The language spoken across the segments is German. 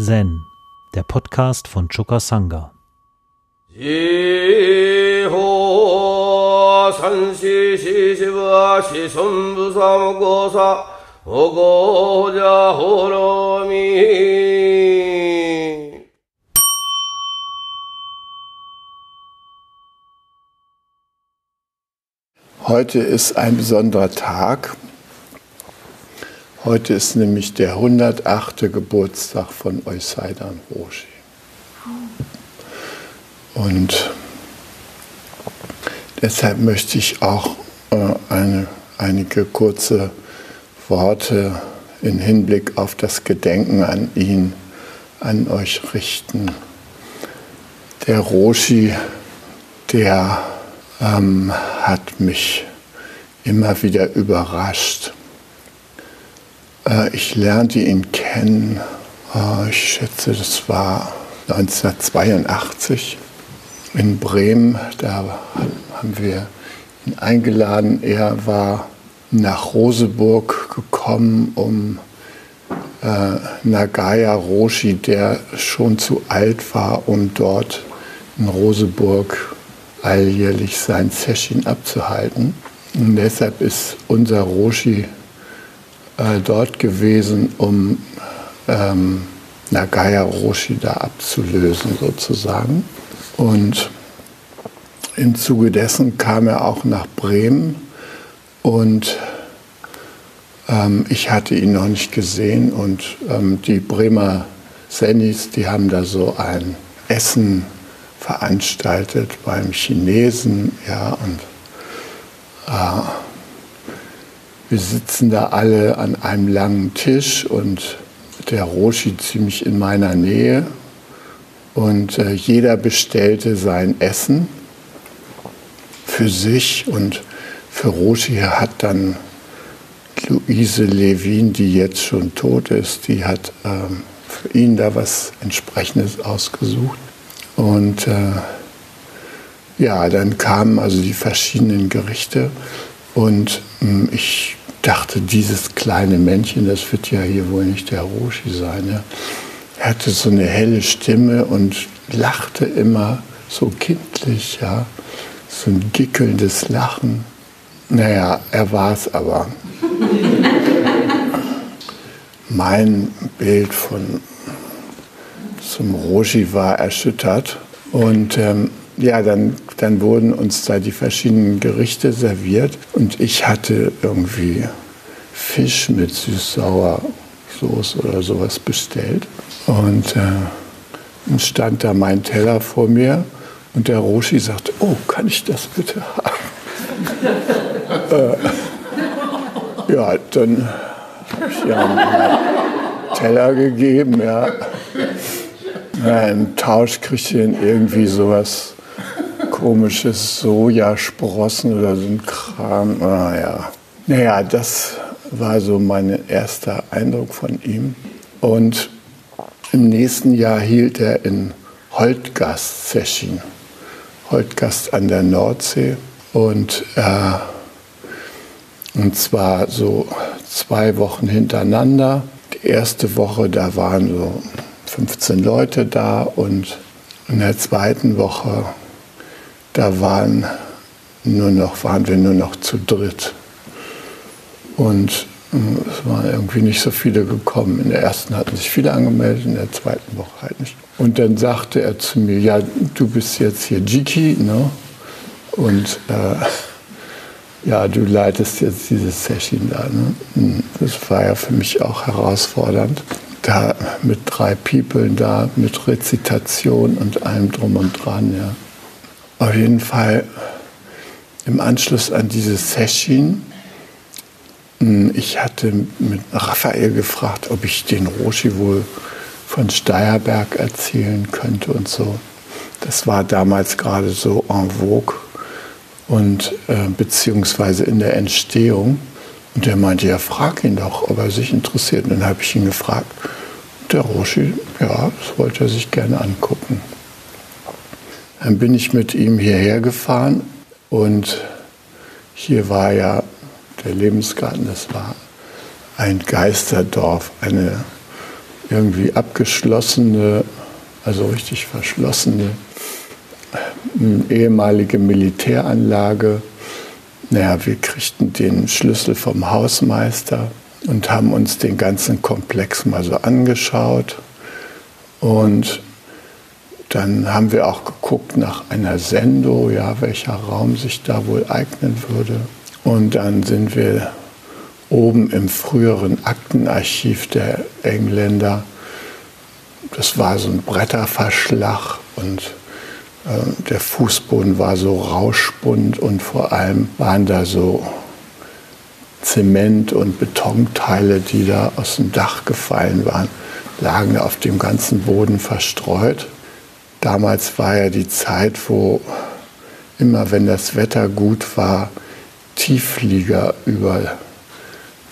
Zen, der Podcast von Choka Sangha. Heute ist ein besonderer Tag. Heute ist nämlich der 108. Geburtstag von Oisaidan Roshi. Und deshalb möchte ich auch äh, eine, einige kurze Worte in Hinblick auf das Gedenken an ihn, an euch richten. Der Roshi, der ähm, hat mich immer wieder überrascht. Äh, ich lernte ihn kennen, äh, ich schätze, das war 1982 in Bremen. Da haben wir ihn eingeladen. Er war nach Roseburg gekommen, um äh, Nagaya Roshi, der schon zu alt war, um dort in Roseburg alljährlich sein Session abzuhalten. Und deshalb ist unser Roshi äh, dort gewesen, um ähm, Nagaya Roshi da abzulösen sozusagen. Und im Zuge dessen kam er auch nach Bremen und ähm, ich hatte ihn noch nicht gesehen und ähm, die Bremer Sennis, die haben da so ein Essen veranstaltet beim Chinesen, ja, und äh, wir sitzen da alle an einem langen Tisch und der Roshi ziemlich in meiner Nähe und äh, jeder bestellte sein Essen für sich und für Roshi hat dann Luise Levin, die jetzt schon tot ist, die hat ähm, für ihn da was entsprechendes ausgesucht. Und äh, ja, dann kamen also die verschiedenen Gerichte und äh, ich dachte, dieses kleine Männchen, das wird ja hier wohl nicht der Roshi sein. Ja. Er hatte so eine helle Stimme und lachte immer so kindlich, ja, so ein gickelndes Lachen. Naja, er war es aber. mein Bild von zum Roshi war erschüttert. Und ähm, ja, dann, dann wurden uns da die verschiedenen Gerichte serviert. Und ich hatte irgendwie Fisch mit süß-sauer Soße oder sowas bestellt. Und äh, dann stand da mein Teller vor mir. Und der Roshi sagte, oh, kann ich das bitte haben? äh, ja, dann habe ich ihm einen Teller gegeben, ja. Ja, Im Tausch kriegt ihr irgendwie sowas komisches Sojasprossen oder so ein Kram. Ah, ja. Naja, das war so mein erster Eindruck von ihm. Und im nächsten Jahr hielt er in Holtgast Session. Holtgast an der Nordsee. Und, äh, und zwar so zwei Wochen hintereinander. Die erste Woche, da waren so 15 Leute da und in der zweiten Woche, da waren, nur noch, waren wir nur noch zu dritt. Und äh, es waren irgendwie nicht so viele gekommen. In der ersten hatten sich viele angemeldet, in der zweiten Woche halt nicht. Und dann sagte er zu mir, ja, du bist jetzt hier Jiki, ne? Und äh, ja, du leitest jetzt dieses Session da. Ne? Hm, das war ja für mich auch herausfordernd da mit drei People da, mit Rezitation und allem drum und dran. Ja. Auf jeden Fall im Anschluss an diese Session, hm, ich hatte mit Raphael gefragt, ob ich den Roshi wohl von Steierberg erzählen könnte und so. Das war damals gerade so en vogue und äh, beziehungsweise in der Entstehung. Und der meinte, ja, frag ihn doch, ob er sich interessiert. Und dann habe ich ihn gefragt. Der Roshi, ja, das wollte er sich gerne angucken. Dann bin ich mit ihm hierher gefahren und hier war ja der Lebensgarten, das war ein Geisterdorf, eine irgendwie abgeschlossene, also richtig verschlossene äh, ehemalige Militäranlage. Naja, wir kriegten den Schlüssel vom Hausmeister und haben uns den ganzen Komplex mal so angeschaut. Und dann haben wir auch geguckt nach einer Sendo, ja, welcher Raum sich da wohl eignen würde. Und dann sind wir oben im früheren Aktenarchiv der Engländer. Das war so ein Bretterverschlag und äh, der Fußboden war so rauschbunt und vor allem waren da so Zement- und Betonteile, die da aus dem Dach gefallen waren, lagen auf dem ganzen Boden verstreut. Damals war ja die Zeit, wo immer wenn das Wetter gut war, Tiefflieger über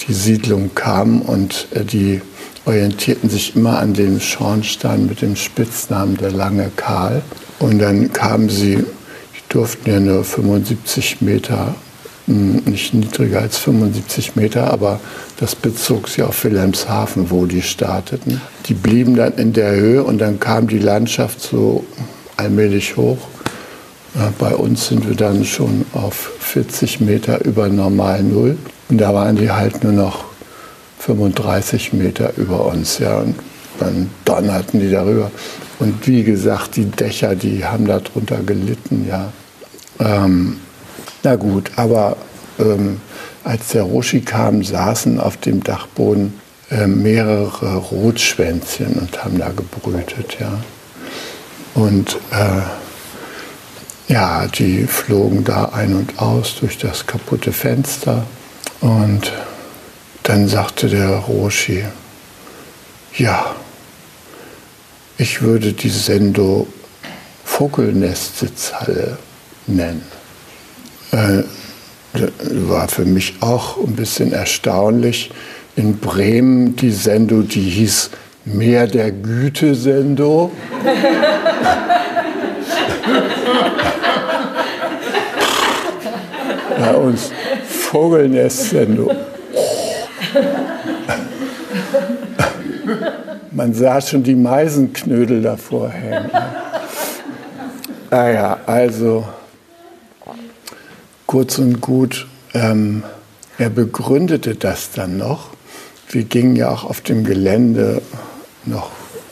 die Siedlung kamen und äh, die orientierten sich immer an dem Schornstein mit dem Spitznamen der lange Karl. Und dann kamen sie, die durften ja nur 75 Meter nicht niedriger als 75 Meter, aber das bezog sich auf Wilhelmshaven, wo die starteten. Die blieben dann in der Höhe und dann kam die Landschaft so allmählich hoch. Bei uns sind wir dann schon auf 40 Meter über normal Null und da waren die halt nur noch 35 Meter über uns. Ja, und dann donnerten die darüber. Und wie gesagt, die Dächer, die haben darunter gelitten. Ja. Ähm, na gut, aber ähm, als der Roshi kam, saßen auf dem Dachboden äh, mehrere Rotschwänzchen und haben da gebrütet. Ja. Und äh, ja, die flogen da ein und aus durch das kaputte Fenster. Und dann sagte der Roshi, ja, ich würde die Sendo Vogelnestsitzhalle nennen. Äh, war für mich auch ein bisschen erstaunlich. In Bremen die Sendo, die hieß Meer der Güte Sendo. Bei uns Vogelnest Sendo. Man sah schon die Meisenknödel davor hängen. Ah ja, also kurz und gut, ähm, er begründete das dann noch. Wir gingen ja auch auf dem Gelände noch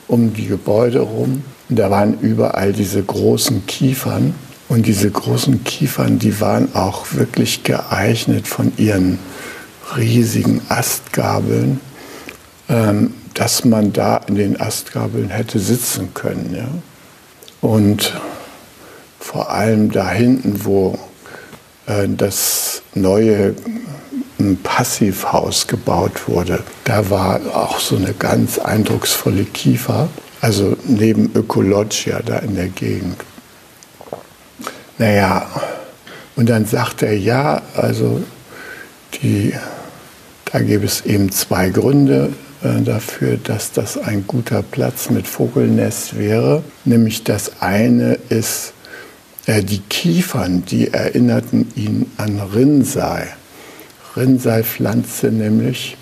um die Gebäude rum. Und da waren überall diese großen Kiefern. Und diese großen Kiefern, die waren auch wirklich geeignet von ihren riesigen Astgabeln, ähm, dass man da in den Astgabeln hätte sitzen können. Ja? Und vor allem da hinten, wo das neue Passivhaus gebaut wurde. Da war auch so eine ganz eindrucksvolle Kiefer, also neben Ökologia da in der Gegend. Naja, und dann sagt er, ja, also die, da gäbe es eben zwei Gründe äh, dafür, dass das ein guter Platz mit Vogelnest wäre. Nämlich das eine ist, äh, die Kiefern, die erinnerten ihn an. Rinnsei pflanzte nämlich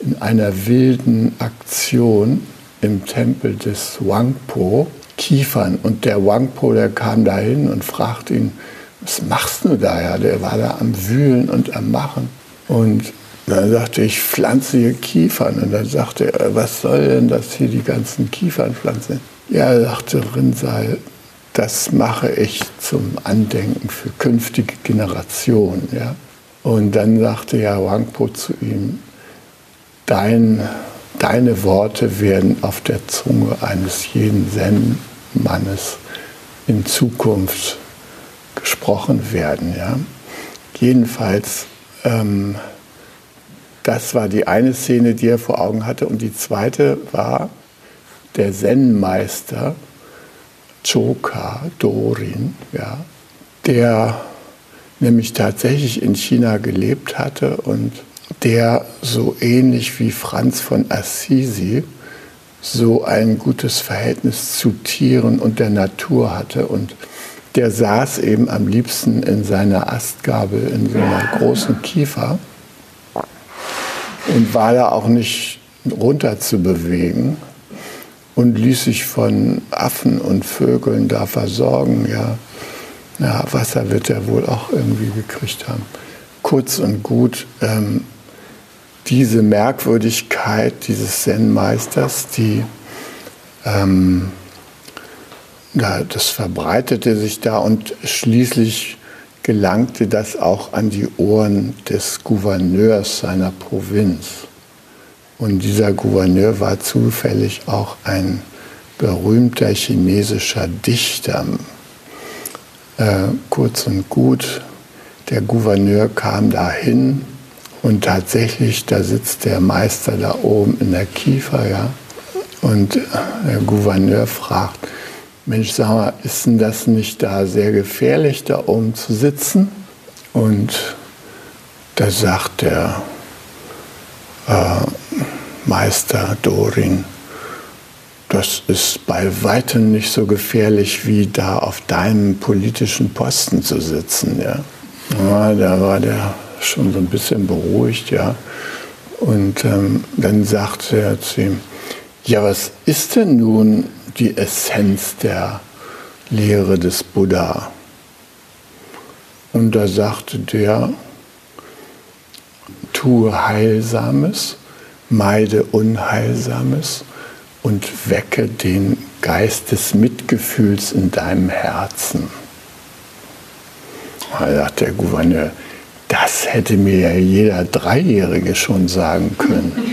in einer wilden Aktion im Tempel des Wangpo Kiefern. Und der Wangpo, der kam dahin und fragte ihn, was machst du da? Ja, der war da am Wühlen und am Machen. Und dann sagte ich, pflanze hier Kiefern. Und dann sagte er, was soll denn das hier, die ganzen Kiefern pflanzen? Ja, er sagte Rinnsei, das mache ich zum Andenken für künftige Generationen. Ja? Und dann sagte ja Wangpo zu ihm, Dein, deine Worte werden auf der Zunge eines jeden Zen-Mannes in Zukunft gesprochen werden. Ja? Jedenfalls, ähm, das war die eine Szene, die er vor Augen hatte. Und die zweite war der Zen-Meister, Choka Dorin, ja, der nämlich tatsächlich in China gelebt hatte und der so ähnlich wie Franz von Assisi so ein gutes Verhältnis zu Tieren und der Natur hatte. Und der saß eben am liebsten in seiner Astgabel in so einer großen Kiefer und war da auch nicht runter zu bewegen und ließ sich von Affen und Vögeln da versorgen. Ja, ja Wasser wird er wohl auch irgendwie gekriegt haben. Kurz und gut, ähm, diese Merkwürdigkeit dieses Zen-Meisters, die ähm, ja, das verbreitete sich da und schließlich gelangte das auch an die Ohren des Gouverneurs seiner Provinz. Und dieser Gouverneur war zufällig auch ein berühmter chinesischer Dichter. Äh, kurz und gut, der Gouverneur kam dahin und tatsächlich, da sitzt der Meister da oben in der Kiefer, ja, und der Gouverneur fragt, Mensch, sag mal, ist denn das nicht da sehr gefährlich, da oben zu sitzen? Und da sagt der äh, Meister Dorin, das ist bei weitem nicht so gefährlich, wie da auf deinem politischen Posten zu sitzen. Ja. ja da war der schon so ein bisschen beruhigt, ja. Und ähm, dann sagte er zu ihm, ja, was ist denn nun die Essenz der Lehre des Buddha. Und da sagte der, tue Heilsames, meide Unheilsames und wecke den Geist des Mitgefühls in deinem Herzen. Da sagt der Gouverneur, das hätte mir ja jeder Dreijährige schon sagen können.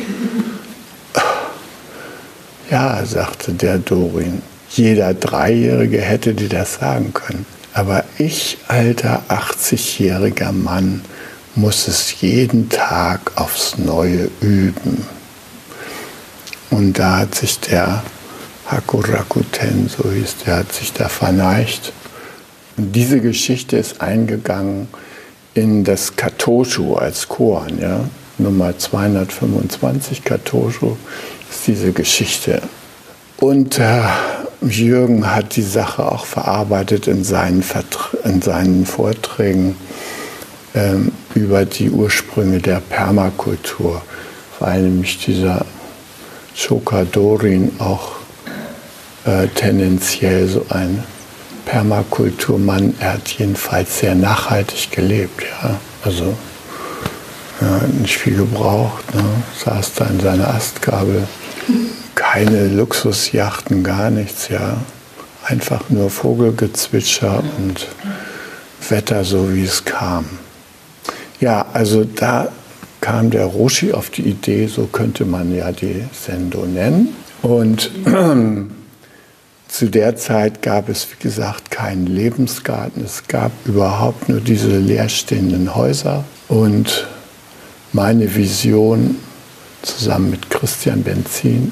Ja, sagte der Dorin, jeder Dreijährige hätte dir das sagen können. Aber ich, alter 80-jähriger Mann, muss es jeden Tag aufs Neue üben. Und da hat sich der Hakurakuten, so hieß der, hat sich da verneigt. Und diese Geschichte ist eingegangen in das Katoshu als Koan, ja, Nummer 225 Katoshu ist diese Geschichte. Und äh, Jürgen hat die Sache auch verarbeitet in seinen, in seinen Vorträgen ähm, über die Ursprünge der Permakultur, weil nämlich dieser Chokadorin auch äh, tendenziell so ein Permakulturmann, er hat jedenfalls sehr nachhaltig gelebt. Ja? Also ja, nicht viel gebraucht, ne? saß da in seiner Astgabel keine Luxusjachten, gar nichts, ja. Einfach nur Vogelgezwitscher und Wetter, so wie es kam. Ja, also da kam der Roshi auf die Idee, so könnte man ja die Sendo nennen. Und zu der Zeit gab es, wie gesagt, keinen Lebensgarten. Es gab überhaupt nur diese leerstehenden Häuser. Und meine Vision zusammen mit Christian Benzin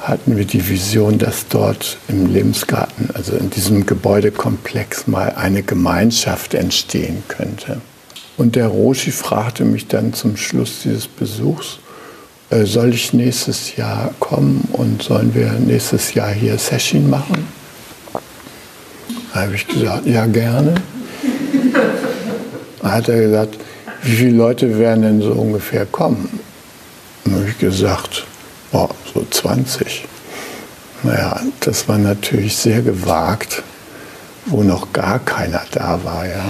hatten wir die Vision, dass dort im Lebensgarten, also in diesem Gebäudekomplex, mal eine Gemeinschaft entstehen könnte. Und der Roshi fragte mich dann zum Schluss dieses Besuchs, äh, soll ich nächstes Jahr kommen und sollen wir nächstes Jahr hier Session machen? Da habe ich gesagt, ja gerne. Da hat er gesagt, wie viele Leute werden denn so ungefähr kommen? Dann habe ich gesagt, oh, so 20. Naja, das war natürlich sehr gewagt, wo noch gar keiner da war. Ja.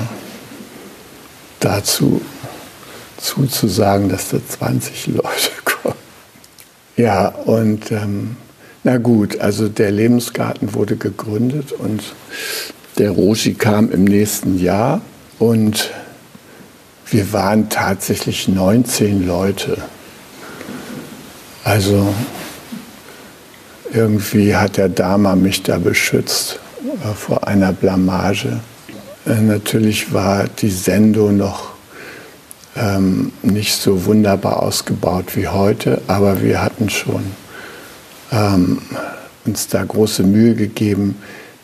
Dazu zuzusagen, dass da 20 Leute kommen. Ja, und ähm, na gut, also der Lebensgarten wurde gegründet und der Roshi kam im nächsten Jahr und wir waren tatsächlich 19 Leute. Also irgendwie hat der Dama mich da beschützt äh, vor einer Blamage. Äh, natürlich war die Sendo noch ähm, nicht so wunderbar ausgebaut wie heute, aber wir hatten schon ähm, uns da große Mühe gegeben.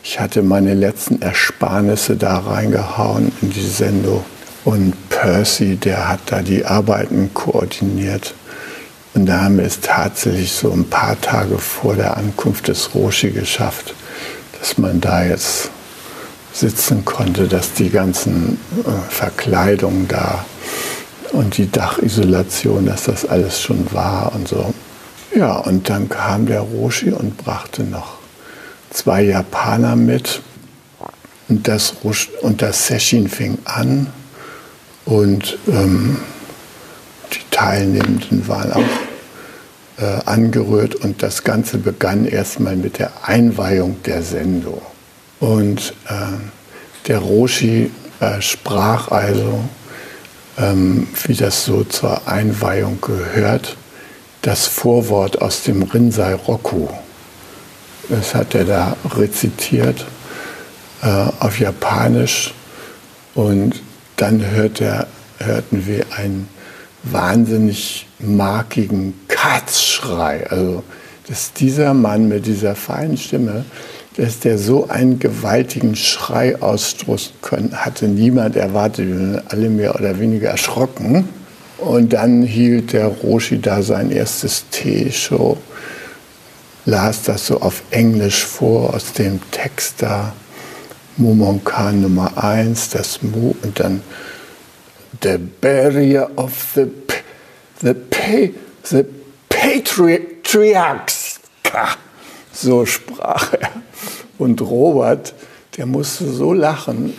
Ich hatte meine letzten Ersparnisse da reingehauen in die Sendo. Und Percy, der hat da die Arbeiten koordiniert. Und da haben wir es tatsächlich so ein paar Tage vor der Ankunft des Roshi geschafft, dass man da jetzt sitzen konnte, dass die ganzen äh, Verkleidungen da und die Dachisolation, dass das alles schon war und so. Ja, und dann kam der Roshi und brachte noch zwei Japaner mit. Und das, und das Session fing an und ähm, die Teilnehmenden waren auch äh, angerührt und das Ganze begann erstmal mit der Einweihung der Sendung. Und äh, der Roshi äh, sprach also, ähm, wie das so zur Einweihung gehört, das Vorwort aus dem Rinsei Roku. Das hat er da rezitiert äh, auf Japanisch und dann hört er, hörten wir einen wahnsinnig markigen Katzschrei. Also, dass dieser Mann mit dieser feinen Stimme, dass der so einen gewaltigen Schrei ausstoßen können, hatte niemand erwartet. Wir waren alle mehr oder weniger erschrocken. Und dann hielt der Roshi da sein erstes T-Show, las das so auf Englisch vor aus dem Text da. Mumonkan Nummer 1, das Mu und dann The Barrier of the, the, the Patriarchs. So sprach er. Und Robert, der musste so lachen.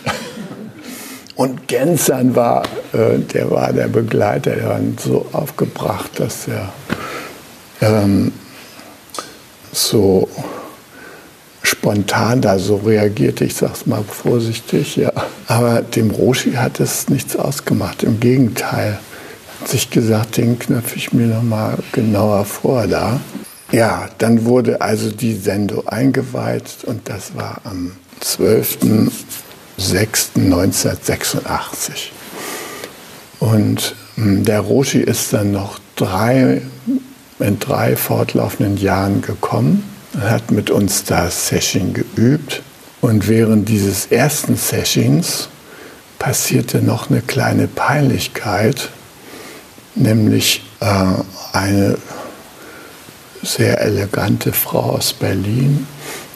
Und Gensern war, äh, der war der Begleiter, der war so aufgebracht, dass er ähm, so spontan da so reagierte. Ich sag's mal vorsichtig, ja. Aber dem Roshi hat es nichts ausgemacht. Im Gegenteil. Hat sich gesagt, den knöpfe ich mir noch mal genauer vor da. Ja, dann wurde also die Sendung eingeweiht und das war am 12.06.1986. Und hm, der Roshi ist dann noch drei, in drei fortlaufenden Jahren gekommen hat mit uns das Session geübt. Und während dieses ersten Sessions passierte noch eine kleine Peinlichkeit, nämlich äh, eine sehr elegante Frau aus Berlin,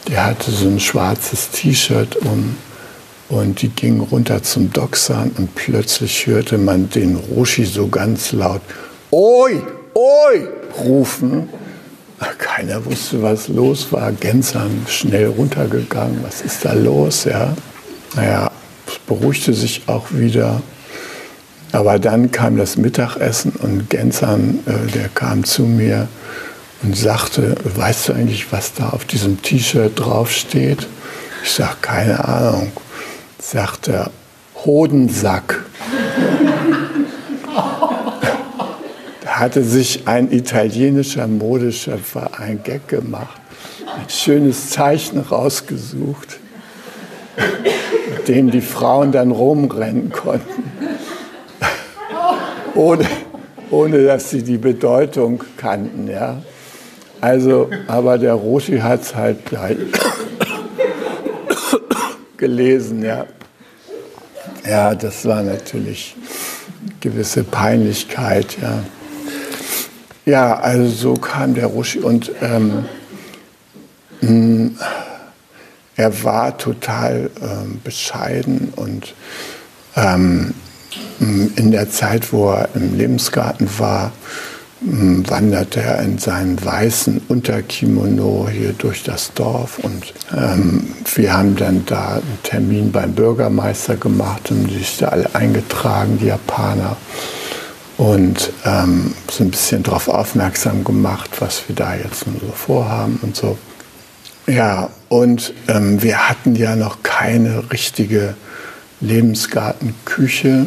die hatte so ein schwarzes T-Shirt um und die ging runter zum Doxan und plötzlich hörte man den Roshi so ganz laut Oi, Oi rufen keiner wusste, was los war. Gensern schnell runtergegangen. Was ist da los? Ja, naja, es beruhigte sich auch wieder. Aber dann kam das Mittagessen und Gensern, äh, der kam zu mir und sagte, weißt du eigentlich, was da auf diesem T-Shirt draufsteht? Ich sage, keine Ahnung. Sagt er, Hodensack hatte sich ein italienischer Modeschöpfer ein Gag gemacht, ein schönes Zeichen rausgesucht, mit dem die Frauen dann rumrennen konnten, ohne, ohne dass sie die Bedeutung kannten. Ja. Also, aber der Roshi hat es halt gleich gelesen. Ja. ja, das war natürlich gewisse Peinlichkeit. Ja. Ja, also so kam der Ruschi und ähm, mm, er war total ähm, bescheiden und ähm, in der Zeit, wo er im Lebensgarten war, wanderte er in seinem weißen Unterkimono hier durch das Dorf und ähm, wir haben dann da einen Termin beim Bürgermeister gemacht und sich da alle eingetragen, die Japaner und ähm, so ein bisschen darauf aufmerksam gemacht, was wir da jetzt nun so vorhaben und so. Ja, und ähm, wir hatten ja noch keine richtige Lebensgartenküche.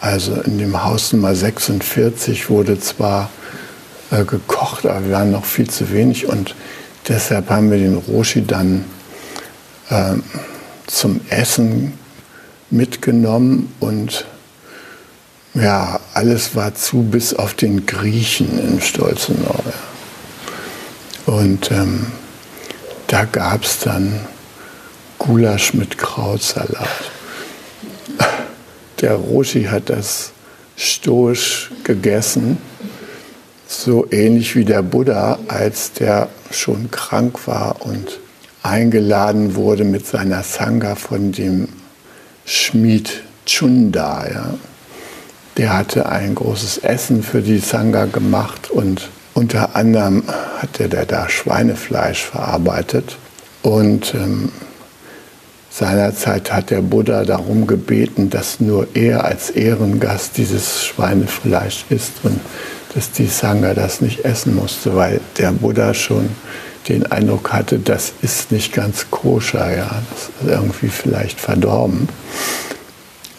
Also in dem Haus Nummer 46 wurde zwar äh, gekocht, aber wir waren noch viel zu wenig und deshalb haben wir den Roshi dann äh, zum Essen mitgenommen und ja, alles war zu, bis auf den Griechen in Stolzenau. Und ähm, da gab es dann Gulasch mit Krautsalat. Der Roshi hat das stoisch gegessen, so ähnlich wie der Buddha, als der schon krank war und eingeladen wurde mit seiner Sangha von dem Schmied Chunda. Ja der hatte ein großes Essen für die Sangha gemacht und, unter anderem hat er da Schweinefleisch verarbeitet und ähm, seinerzeit hat der Buddha darum gebeten, dass nur er als Ehrengast dieses Schweinefleisch isst und dass die Sangha das nicht essen musste, weil der Buddha schon den Eindruck hatte, das ist nicht ganz koscher, ja, das ist irgendwie vielleicht verdorben.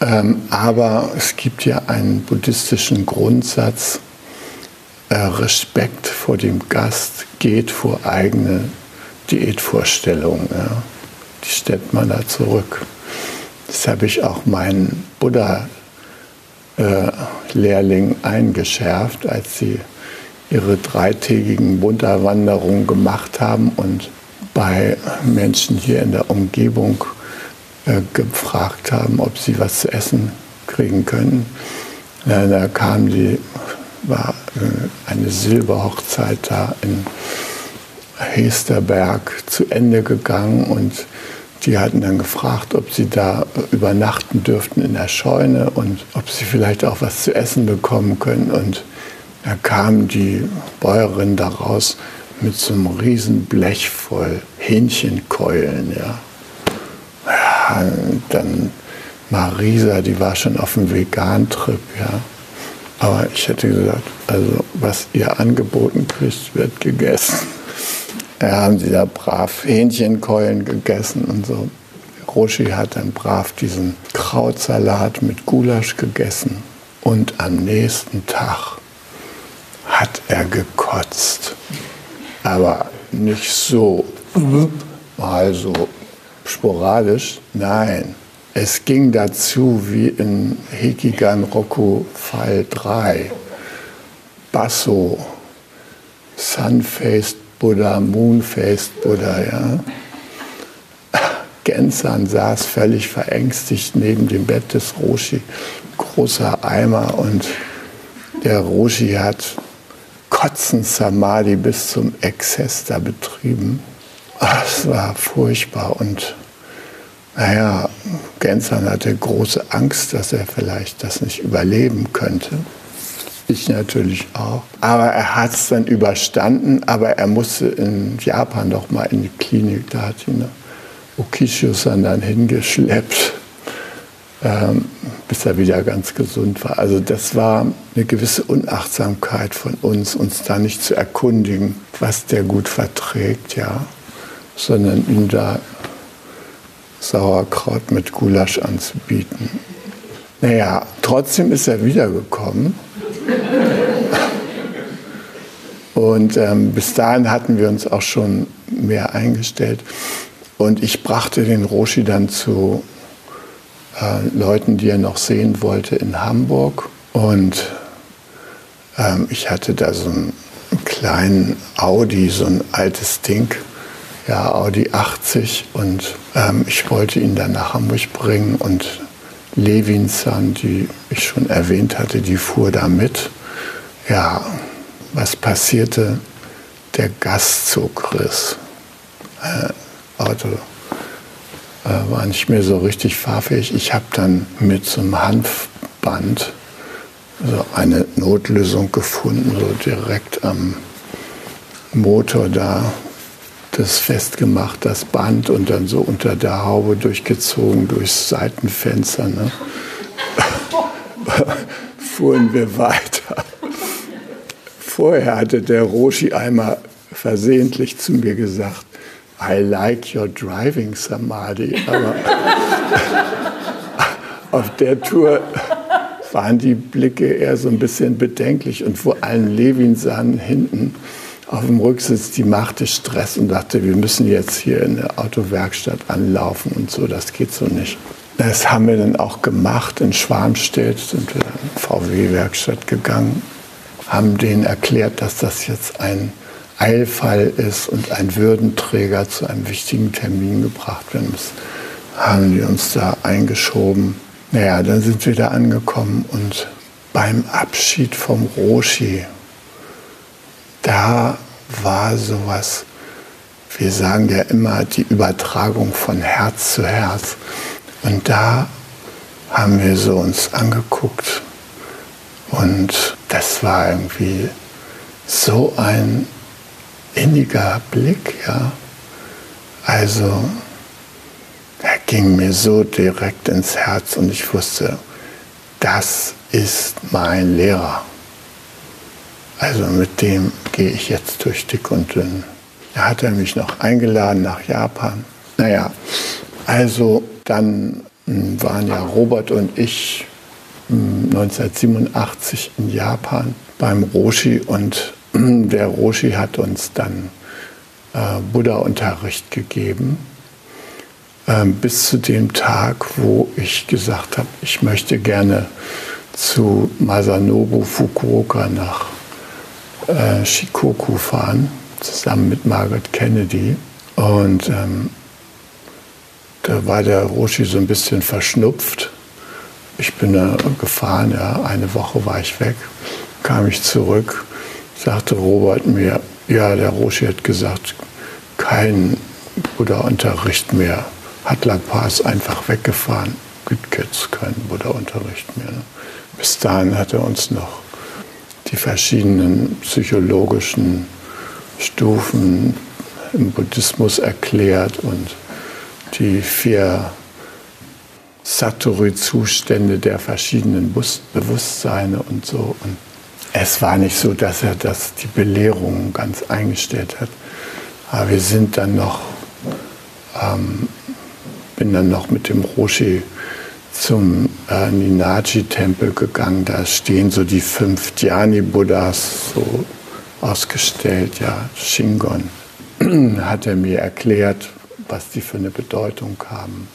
Ähm, aber es gibt ja einen buddhistischen Grundsatz, äh, Respekt vor dem Gast geht vor eigene Diätvorstellungen. Ja. Die stellt man da zurück. Das habe ich auch meinen Buddha-Lehrling äh, eingeschärft, als sie ihre dreitägigen Bunterwanderungen gemacht haben und bei Menschen hier in der Umgebung äh, gefragt haben, ob sie was zu essen kriegen können. Da kam die, war äh, eine Silberhochzeit da in Hesterberg zu Ende gegangen und die hatten dann gefragt, ob sie da übernachten dürften in der Scheune und ob sie vielleicht auch was zu essen bekommen können. Und da kam die Bäuerin daraus mit so einem riesen Blech voll Hähnchenkeulen, ja dann Marisa, die war schon auf dem Vegan-Trip, ja. Aber ich hätte gesagt, also was ihr angeboten kriegt, wird gegessen. Da haben sie da brav Hähnchenkeulen gegessen und so. Roshi hat dann brav diesen Krautsalat mit Gulasch gegessen. Und am nächsten Tag hat er gekotzt. Aber nicht so, mal so sporadisch. Nein, es ging dazu wie in Hekigan Roku Fall 3. Basso, Sun-Faced Buddha, Moon-Faced Buddha, ja. Gensan saß völlig verängstigt neben dem Bett des Roshi, großer Eimer und der Roshi hat Kotzen Samadhi bis zum Exzess da betrieben. Es war furchtbar und naja, Gensern hatte große Angst, dass er vielleicht das nicht überleben könnte. Ich natürlich auch. Aber er hat es dann überstanden, aber er musste in Japan doch mal in die Klinik. Da hat ihn Okishius-san dann hingeschleppt, ähm, bis er wieder ganz gesund war. Also das war eine gewisse Unachtsamkeit von uns, uns da nicht zu erkundigen, was der gut verträgt, ja sondern ihm da Sauerkraut mit Gulasch anzubieten. Naja, trotzdem ist er wiedergekommen. Und ähm, bis dahin hatten wir uns auch schon mehr eingestellt. Und ich brachte den Roshi dann zu äh, Leuten, die er noch sehen wollte in Hamburg. Und ähm, ich hatte da so einen kleinen Audi, so ein altes Ding ja, Audi 80 und ähm, ich wollte ihn dann nach Hamburg bringen und Levinson, die ich schon erwähnt hatte, die fuhr da mit. Ja, was passierte? Der Gastzug riss. Äh, Auto äh, war nicht mehr so richtig fahrfähig. Ich habe dann mit so einem Hanfband so eine Notlösung gefunden, so direkt am Motor da das festgemacht, das Band und dann so unter der Haube durchgezogen durchs Seitenfenster. Ne? Fuhren wir weiter. Vorher hatte der Roshi einmal versehentlich zu mir gesagt, I like your driving, Samadhi. Aber auf der Tour waren die Blicke eher so ein bisschen bedenklich und vor allem Levin sahen hinten auf dem Rücksitz, die machte Stress und dachte, wir müssen jetzt hier in der Autowerkstatt anlaufen und so, das geht so nicht. Das haben wir dann auch gemacht. In Schwarmstedt sind wir in VW-Werkstatt gegangen, haben denen erklärt, dass das jetzt ein Eilfall ist und ein Würdenträger zu einem wichtigen Termin gebracht werden muss. Haben die uns da eingeschoben. Naja, dann sind wir da angekommen und beim Abschied vom Roshi da war sowas, wir sagen ja immer die Übertragung von Herz zu Herz. Und da haben wir so uns angeguckt und das war irgendwie so ein inniger Blick, ja. Also, er ging mir so direkt ins Herz und ich wusste, das ist mein Lehrer. Also mit dem gehe ich jetzt durch dick und dünn. Da hat er mich noch eingeladen nach Japan. Naja, also dann hm, waren ja Robert und ich 1987 hm, in Japan beim Roshi und hm, der Roshi hat uns dann äh, Buddha-Unterricht gegeben. Ähm, bis zu dem Tag, wo ich gesagt habe, ich möchte gerne zu Masanobu Fukuoka nach äh, Shikoku fahren, zusammen mit Margaret Kennedy. Und ähm, da war der Roshi so ein bisschen verschnupft. Ich bin da gefahren, ja, eine Woche war ich weg, kam ich zurück, sagte Robert mir, ja, der Roshi hat gesagt, kein Buddha-Unterricht mehr. Hat La Paz einfach weggefahren. Gibt jetzt keinen Buddha-Unterricht mehr. Ne? Bis dahin hat er uns noch die verschiedenen psychologischen Stufen im Buddhismus erklärt und die vier Satori-Zustände der verschiedenen Bewusstseine und so. Und es war nicht so, dass er das, die Belehrung ganz eingestellt hat. Aber wir sind dann noch, ähm, bin dann noch mit dem Roshi zum äh, Ninaji-Tempel gegangen. Da stehen so die fünf Dhyani-Buddhas so ausgestellt, ja, Shingon. Hat er mir erklärt, was die für eine Bedeutung haben.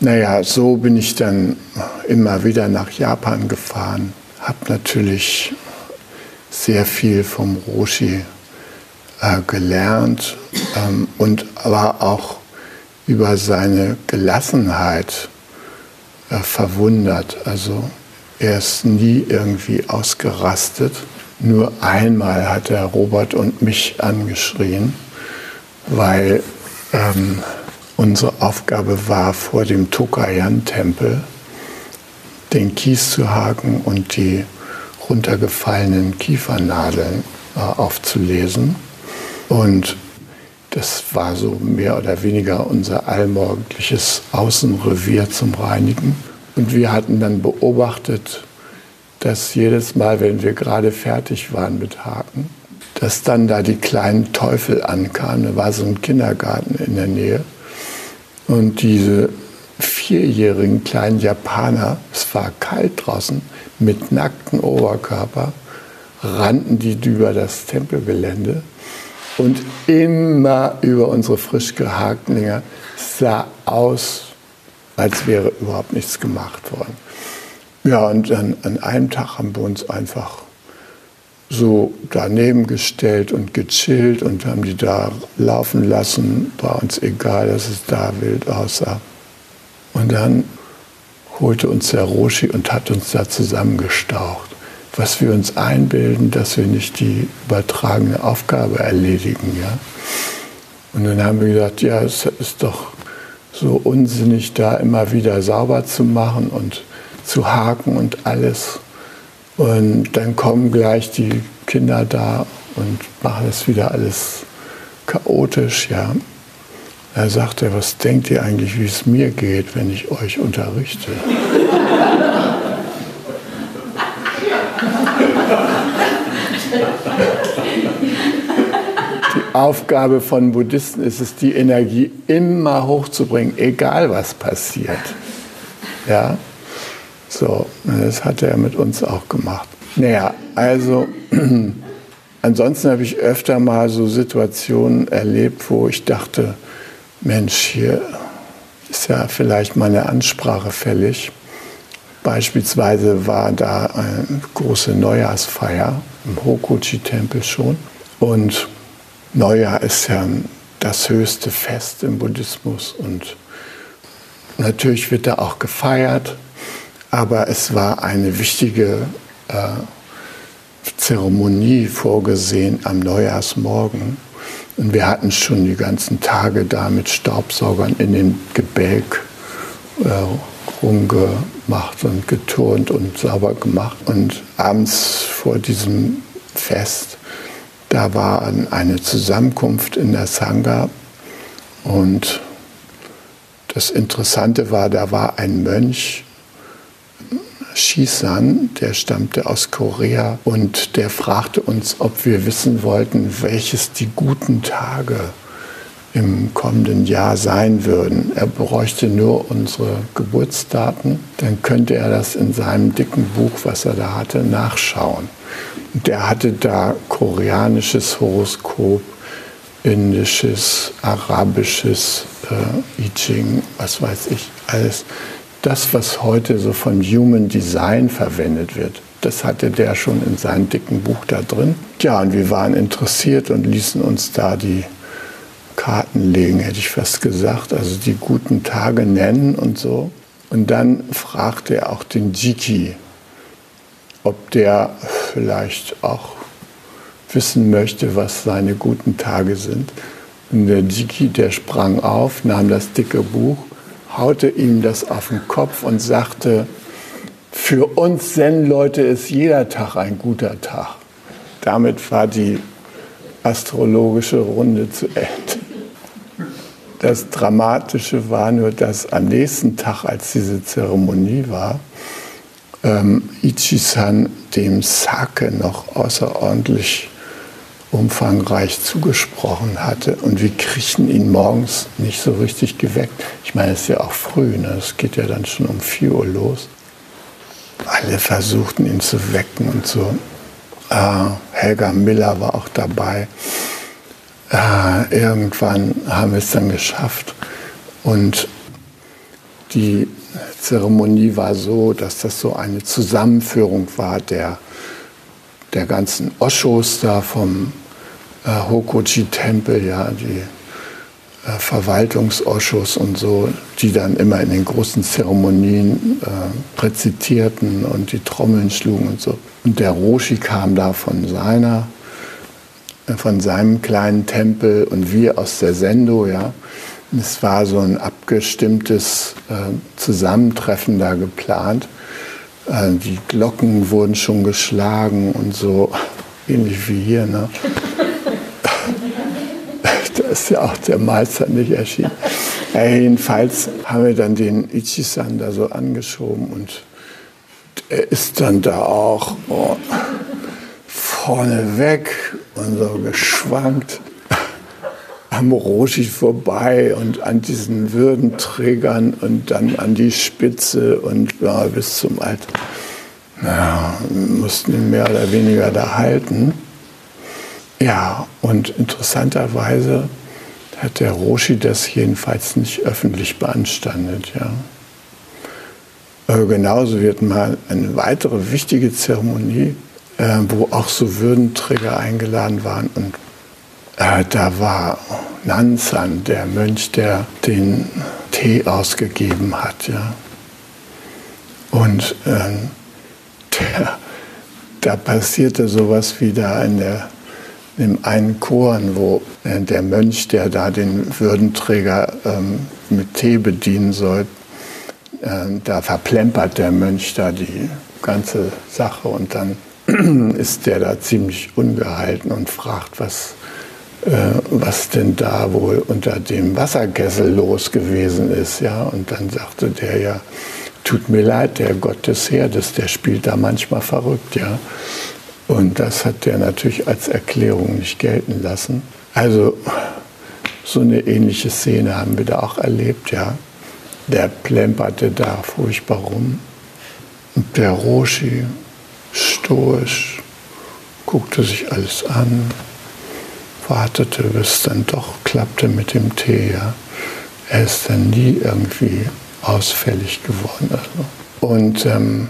Naja, so bin ich dann immer wieder nach Japan gefahren, habe natürlich sehr viel vom Roshi äh, gelernt ähm, und war auch über seine Gelassenheit äh, verwundert. Also er ist nie irgendwie ausgerastet. Nur einmal hat er Robert und mich angeschrien, weil ähm, unsere Aufgabe war, vor dem Tokayan-Tempel den Kies zu haken und die runtergefallenen Kiefernadeln äh, aufzulesen. Und das war so mehr oder weniger unser allmorgendliches Außenrevier zum Reinigen. Und wir hatten dann beobachtet, dass jedes Mal, wenn wir gerade fertig waren mit Haken, dass dann da die kleinen Teufel ankamen. Da war so ein Kindergarten in der Nähe. Und diese vierjährigen kleinen Japaner, es war kalt draußen, mit nacktem Oberkörper, rannten die über das Tempelgelände und immer über unsere frisch gehakten Dinger sah aus, als wäre überhaupt nichts gemacht worden. Ja, und dann an einem Tag haben wir uns einfach so daneben gestellt und gechillt und haben die da laufen lassen. War uns egal, dass es da wild aussah. Und dann holte uns der Roshi und hat uns da zusammengestaucht. Was wir uns einbilden, dass wir nicht die übertragene Aufgabe erledigen. Ja? Und dann haben wir gesagt, ja, es ist doch so unsinnig, da immer wieder sauber zu machen und zu haken und alles. Und dann kommen gleich die Kinder da und machen es wieder alles chaotisch, ja. Da sagt er, was denkt ihr eigentlich, wie es mir geht, wenn ich euch unterrichte? Aufgabe von Buddhisten ist es, die Energie immer hochzubringen, egal was passiert. Ja, so, das hat er mit uns auch gemacht. Naja, also ansonsten habe ich öfter mal so Situationen erlebt, wo ich dachte, Mensch, hier ist ja vielleicht mal eine Ansprache fällig. Beispielsweise war da eine große Neujahrsfeier im Hokuchi-Tempel schon. Und Neujahr ist ja das höchste Fest im Buddhismus. Und natürlich wird da auch gefeiert. Aber es war eine wichtige äh, Zeremonie vorgesehen am Neujahrsmorgen. Und wir hatten schon die ganzen Tage da mit Staubsaugern in den Gebälk äh, rumgemacht und geturnt und sauber gemacht. Und abends vor diesem Fest. Da war eine Zusammenkunft in der Sangha und das Interessante war, da war ein Mönch, Shisan, der stammte aus Korea und der fragte uns, ob wir wissen wollten, welches die guten Tage im kommenden Jahr sein würden. Er bräuchte nur unsere Geburtsdaten, dann könnte er das in seinem dicken Buch, was er da hatte, nachschauen. Der hatte da koreanisches Horoskop, indisches, arabisches, äh, I Ching, was weiß ich, alles. Das, was heute so von Human Design verwendet wird, das hatte der schon in seinem dicken Buch da drin. Ja, und wir waren interessiert und ließen uns da die Karten legen, hätte ich fast gesagt, also die guten Tage nennen und so. Und dann fragte er auch den Jiki, ob der vielleicht auch wissen möchte, was seine guten Tage sind. Und der Jiki, der sprang auf, nahm das dicke Buch, haute ihm das auf den Kopf und sagte, für uns Zen-Leute ist jeder Tag ein guter Tag. Damit war die astrologische Runde zu Ende. Das Dramatische war nur, dass am nächsten Tag, als diese Zeremonie war, ähm, Ichi-san dem Sake noch außerordentlich umfangreich zugesprochen hatte. Und wir kriegten ihn morgens nicht so richtig geweckt. Ich meine, es ist ja auch früh, ne? es geht ja dann schon um 4 Uhr los. Alle versuchten ihn zu wecken und so. Äh, Helga Miller war auch dabei. Äh, irgendwann haben wir es dann geschafft. Und die Zeremonie war so, dass das so eine Zusammenführung war der, der ganzen Oshos da vom äh, Hokoji-Tempel, ja, die äh, Verwaltungsoshos und so, die dann immer in den großen Zeremonien äh, rezitierten und die Trommeln schlugen und so. Und der Roshi kam da von seiner, äh, von seinem kleinen Tempel und wir aus der Sendo, ja. Es war so ein abgestimmtes äh, Zusammentreffen da geplant. Äh, die Glocken wurden schon geschlagen und so, ähnlich wie hier. Ne? da ist ja auch der Meister nicht erschienen. Ja, jedenfalls haben wir dann den Ichisan da so angeschoben und er ist dann da auch oh, vorne weg und so geschwankt am Roshi vorbei und an diesen Würdenträgern und dann an die Spitze und ja, bis zum Alt. Naja, mussten ihn mehr oder weniger da halten. Ja, und interessanterweise hat der Roshi das jedenfalls nicht öffentlich beanstandet. Ja. Aber genauso wird mal eine weitere wichtige Zeremonie, äh, wo auch so Würdenträger eingeladen waren und äh, da war Nanzan, der Mönch, der den Tee ausgegeben hat. Ja. Und ähm, der, da passierte sowas wie da in, der, dem einen Chor, wo äh, der Mönch, der da den Würdenträger ähm, mit Tee bedienen soll, äh, da verplempert der Mönch da die ganze Sache und dann ist der da ziemlich ungehalten und fragt, was, was denn da wohl unter dem Wasserkessel los gewesen ist. Ja? Und dann sagte der ja, tut mir leid, der Gott des Herdes, der spielt da manchmal verrückt. Ja? Und das hat der natürlich als Erklärung nicht gelten lassen. Also so eine ähnliche Szene haben wir da auch erlebt. Ja? Der plemperte da furchtbar rum. Und der Roshi, stoisch, guckte sich alles an, wartete, bis es dann doch klappte mit dem Tee. Ja. Er ist dann nie irgendwie ausfällig geworden. Also. Und ähm,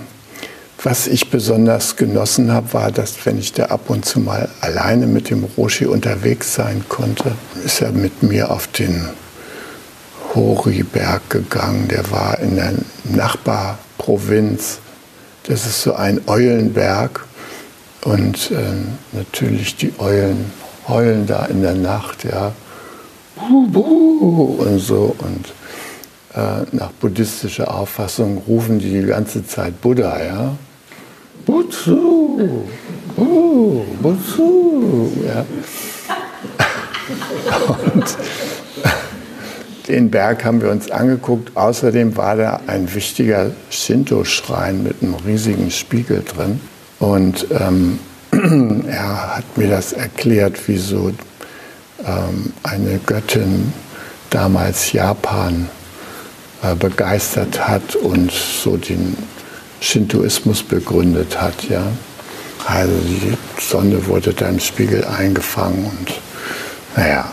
was ich besonders genossen habe, war, dass wenn ich da ab und zu mal alleine mit dem Roshi unterwegs sein konnte, ist er mit mir auf den Hori-Berg gegangen. Der war in der Nachbarprovinz. Das ist so ein Eulenberg. Und äh, natürlich die Eulen heulen da in der Nacht, ja, und so. Und äh, nach buddhistischer Auffassung rufen die die ganze Zeit Buddha, ja. Butsu, Busu, Busu. Ja. Und den Berg haben wir uns angeguckt. Außerdem war da ein wichtiger Shinto-Schrein mit einem riesigen Spiegel drin. Und ähm, er hat mir das erklärt, wieso ähm, eine Göttin damals Japan äh, begeistert hat und so den Shintoismus begründet hat. Ja? Also die Sonne wurde da im Spiegel eingefangen und naja,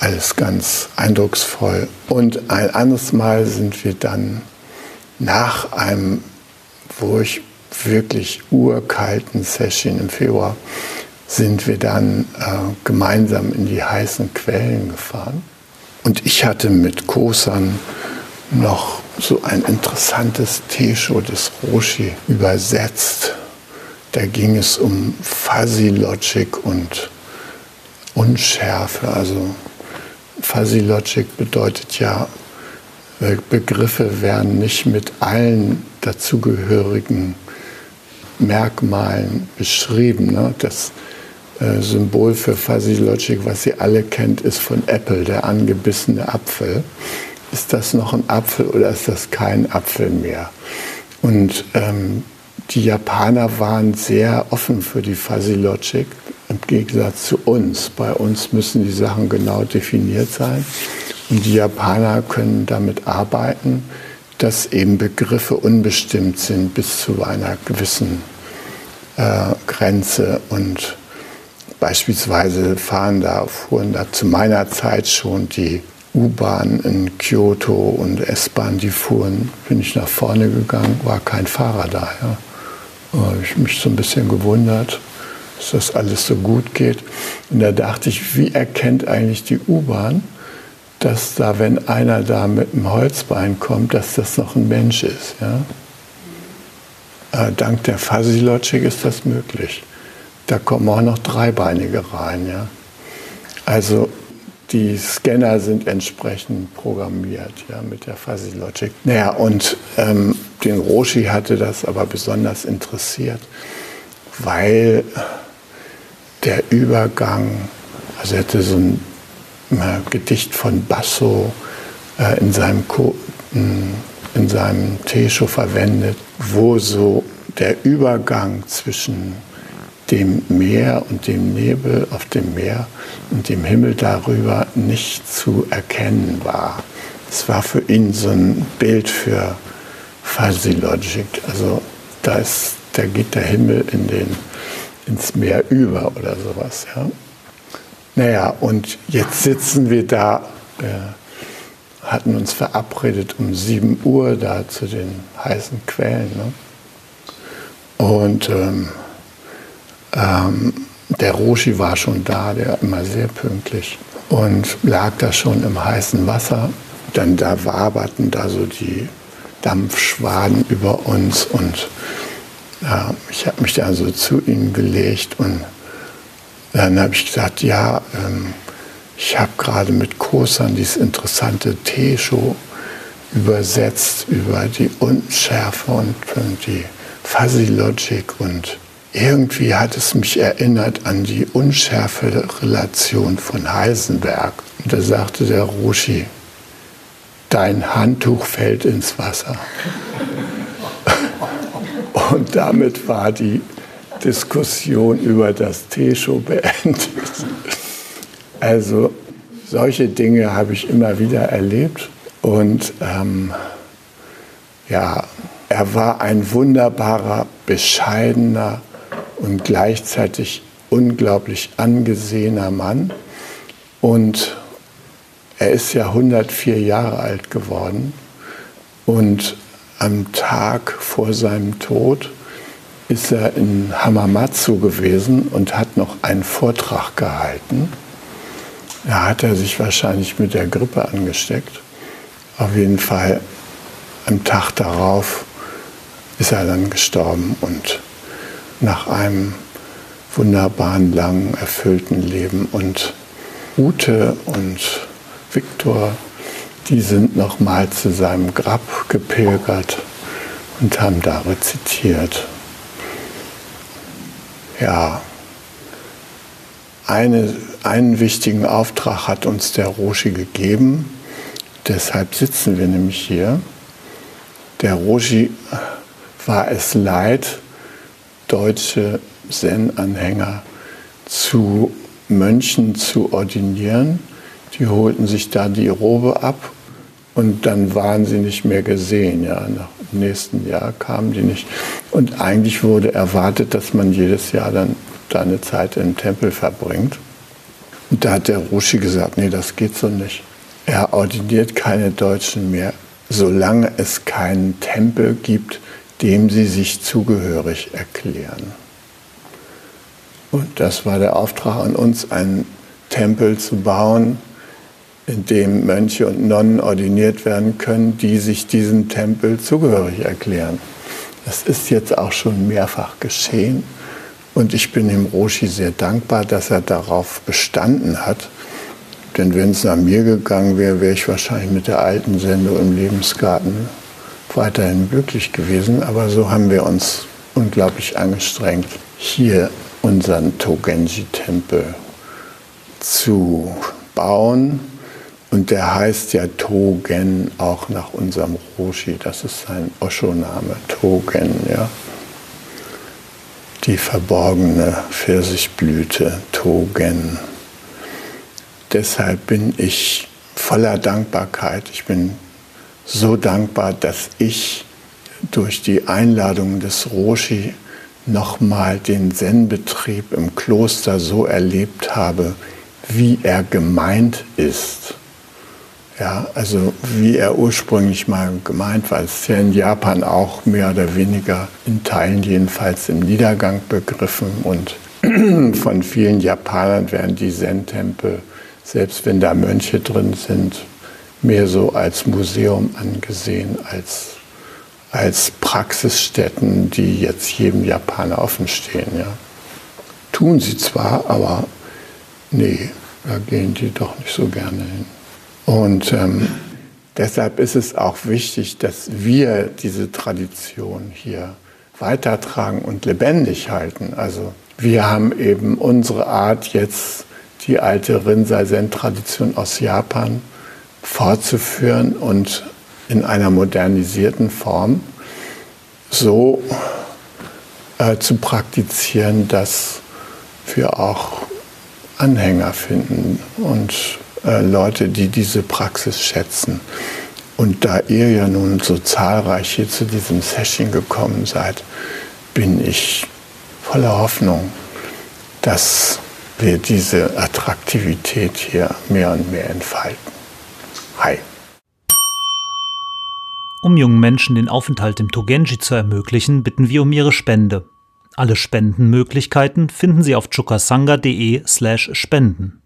alles ganz eindrucksvoll. Und ein anderes Mal sind wir dann nach einem, wo ich wirklich urkalten Session im Februar, sind wir dann äh, gemeinsam in die heißen Quellen gefahren. Und ich hatte mit Kosan noch so ein interessantes Tesho des Roshi übersetzt. Da ging es um Fuzzy Logic und Unschärfe. Also Fuzzy Logic bedeutet ja, äh, Begriffe werden nicht mit allen dazugehörigen Merkmalen beschrieben. Ne? Das äh, Symbol für Fuzzy Logic, was Sie alle kennt, ist von Apple, der angebissene Apfel. Ist das noch ein Apfel oder ist das kein Apfel mehr? Und ähm, die Japaner waren sehr offen für die Fuzzy Logic im Gegensatz zu uns. Bei uns müssen die Sachen genau definiert sein und die Japaner können damit arbeiten, dass eben Begriffe unbestimmt sind bis zu einer gewissen äh, Grenze und beispielsweise fahren da, fuhren da zu meiner Zeit schon die U-Bahn in Kyoto und S-Bahn, die fuhren, bin ich nach vorne gegangen, war kein Fahrer da. Ja. Da habe ich mich so ein bisschen gewundert, dass das alles so gut geht. Und da dachte ich, wie erkennt eigentlich die U-Bahn, dass da, wenn einer da mit einem Holzbein kommt, dass das noch ein Mensch ist. Ja? Äh, dank der Fuzzy Logic ist das möglich. Da kommen auch noch Dreibeinige rein. Ja? Also die Scanner sind entsprechend programmiert ja, mit der Fuzzy Logic. Naja, und ähm, den Roshi hatte das aber besonders interessiert, weil der Übergang, also er hatte so ein Gedicht von Basso äh, in seinem, Ko in seinem Tesho verwendet, wo so der Übergang zwischen dem Meer und dem Nebel auf dem Meer und dem Himmel darüber nicht zu erkennen war. Es war für ihn so ein Bild für Fuzzy Logic. Also da, ist, da geht der Himmel in den, ins Meer über oder sowas. Ja. Naja, und jetzt sitzen wir da, äh, hatten uns verabredet um 7 Uhr da zu den heißen Quellen. Ne? Und ähm, ähm, der Roshi war schon da, der immer sehr pünktlich und lag da schon im heißen Wasser. Dann da waberten da so die Dampfschwaden über uns und ja, ich habe mich da so zu ihm gelegt und dann habe ich gesagt, ja, ähm, ich habe gerade mit Kosan dieses interessante T-Show übersetzt über die Unschärfe und, und die Fuzzy Logic und irgendwie hat es mich erinnert an die unschärfe Relation von Heisenberg. Und da sagte der Roshi, dein Handtuch fällt ins Wasser. Und damit war die Diskussion über das T-Show beendet. Also solche Dinge habe ich immer wieder erlebt. Und ähm, ja, er war ein wunderbarer, bescheidener, und gleichzeitig unglaublich angesehener Mann. Und er ist ja 104 Jahre alt geworden. Und am Tag vor seinem Tod ist er in Hamamatsu gewesen und hat noch einen Vortrag gehalten. Da hat er sich wahrscheinlich mit der Grippe angesteckt. Auf jeden Fall am Tag darauf ist er dann gestorben und nach einem wunderbaren, langen, erfüllten Leben. Und Ute und Viktor, die sind nochmal zu seinem Grab gepilgert und haben da rezitiert. Ja, eine, einen wichtigen Auftrag hat uns der Roshi gegeben. Deshalb sitzen wir nämlich hier. Der Roshi war es leid, deutsche Zen-Anhänger zu Mönchen zu ordinieren. Die holten sich da die Robe ab und dann waren sie nicht mehr gesehen. Ja, nach dem nächsten Jahr kamen die nicht. Und eigentlich wurde erwartet, dass man jedes Jahr dann da eine Zeit im Tempel verbringt. Und da hat der Rushi gesagt, nee, das geht so nicht. Er ordiniert keine Deutschen mehr, solange es keinen Tempel gibt, dem sie sich zugehörig erklären. Und das war der Auftrag an uns, einen Tempel zu bauen, in dem Mönche und Nonnen ordiniert werden können, die sich diesem Tempel zugehörig erklären. Das ist jetzt auch schon mehrfach geschehen. Und ich bin dem Roshi sehr dankbar, dass er darauf bestanden hat. Denn wenn es nach mir gegangen wäre, wäre ich wahrscheinlich mit der alten Sendung im Lebensgarten weiterhin glücklich gewesen. Aber so haben wir uns unglaublich angestrengt, hier unseren Togenji-Tempel zu bauen. Und der heißt ja Togen auch nach unserem Roshi. Das ist sein Osho-Name, Togen, ja. Die verborgene Pfirsichblüte, Togen. Deshalb bin ich voller Dankbarkeit. Ich bin so dankbar, dass ich durch die Einladung des Roshi nochmal den Zen-Betrieb im Kloster so erlebt habe, wie er gemeint ist. Ja, also wie er ursprünglich mal gemeint war. Ist ja in Japan auch mehr oder weniger in Teilen jedenfalls im Niedergang begriffen und von vielen Japanern werden die Zen-Tempel, selbst wenn da Mönche drin sind, mehr so als Museum angesehen, als, als Praxisstätten, die jetzt jedem Japaner offen stehen. Ja. Tun sie zwar, aber nee, da gehen die doch nicht so gerne hin. Und ähm, deshalb ist es auch wichtig, dass wir diese Tradition hier weitertragen und lebendig halten. Also wir haben eben unsere Art jetzt die alte Rinzai-Zen-Tradition aus Japan fortzuführen und in einer modernisierten Form so äh, zu praktizieren, dass wir auch Anhänger finden und äh, Leute, die diese Praxis schätzen. Und da ihr ja nun so zahlreich hier zu diesem Session gekommen seid, bin ich voller Hoffnung, dass wir diese Attraktivität hier mehr und mehr entfalten. Hi. Um jungen Menschen den Aufenthalt im Togenji zu ermöglichen, bitten wir um ihre Spende. Alle Spendenmöglichkeiten finden Sie auf chukasanga.de/spenden.